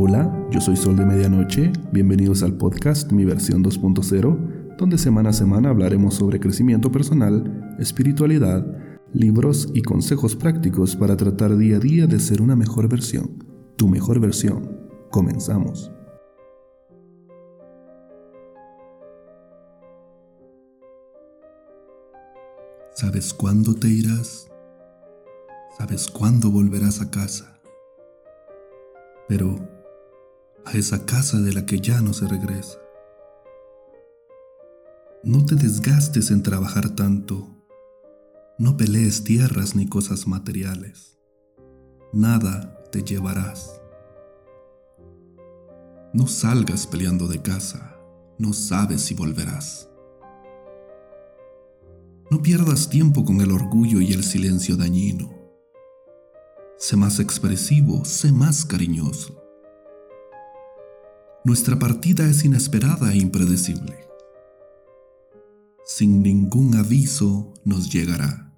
Hola, yo soy Sol de Medianoche, bienvenidos al podcast Mi versión 2.0, donde semana a semana hablaremos sobre crecimiento personal, espiritualidad, libros y consejos prácticos para tratar día a día de ser una mejor versión, tu mejor versión. Comenzamos. ¿Sabes cuándo te irás? ¿Sabes cuándo volverás a casa? Pero a esa casa de la que ya no se regresa. No te desgastes en trabajar tanto. No pelees tierras ni cosas materiales. Nada te llevarás. No salgas peleando de casa. No sabes si volverás. No pierdas tiempo con el orgullo y el silencio dañino. Sé más expresivo, sé más cariñoso. Nuestra partida es inesperada e impredecible. Sin ningún aviso nos llegará.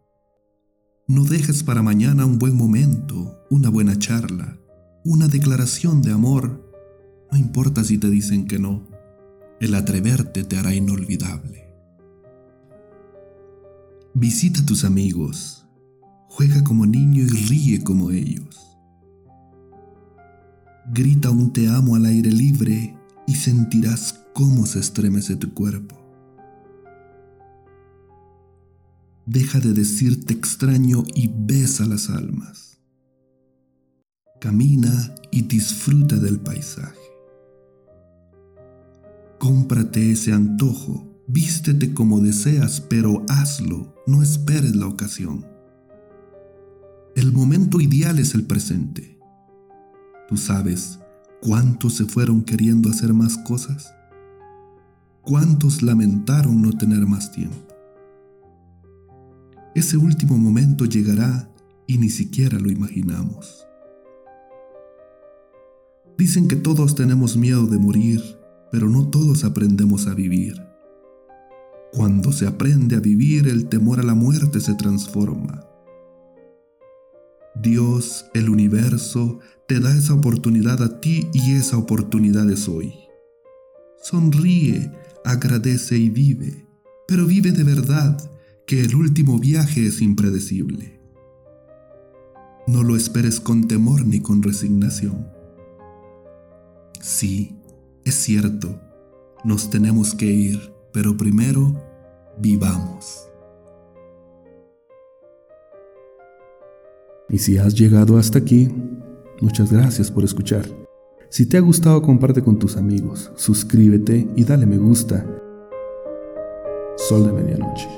No dejes para mañana un buen momento, una buena charla, una declaración de amor. No importa si te dicen que no, el atreverte te hará inolvidable. Visita a tus amigos, juega como niño y ríe como ellos. Grita un te amo al aire libre y sentirás cómo se estremece tu cuerpo. Deja de decirte extraño y besa las almas. Camina y disfruta del paisaje. Cómprate ese antojo, vístete como deseas, pero hazlo, no esperes la ocasión. El momento ideal es el presente. Tú sabes cuántos se fueron queriendo hacer más cosas. Cuántos lamentaron no tener más tiempo. Ese último momento llegará y ni siquiera lo imaginamos. Dicen que todos tenemos miedo de morir, pero no todos aprendemos a vivir. Cuando se aprende a vivir, el temor a la muerte se transforma. Dios, el universo, te da esa oportunidad a ti y esa oportunidad es hoy. Sonríe, agradece y vive, pero vive de verdad, que el último viaje es impredecible. No lo esperes con temor ni con resignación. Sí, es cierto, nos tenemos que ir, pero primero vivamos. Y si has llegado hasta aquí, Muchas gracias por escuchar. Si te ha gustado, comparte con tus amigos, suscríbete y dale me gusta. Sol de medianoche.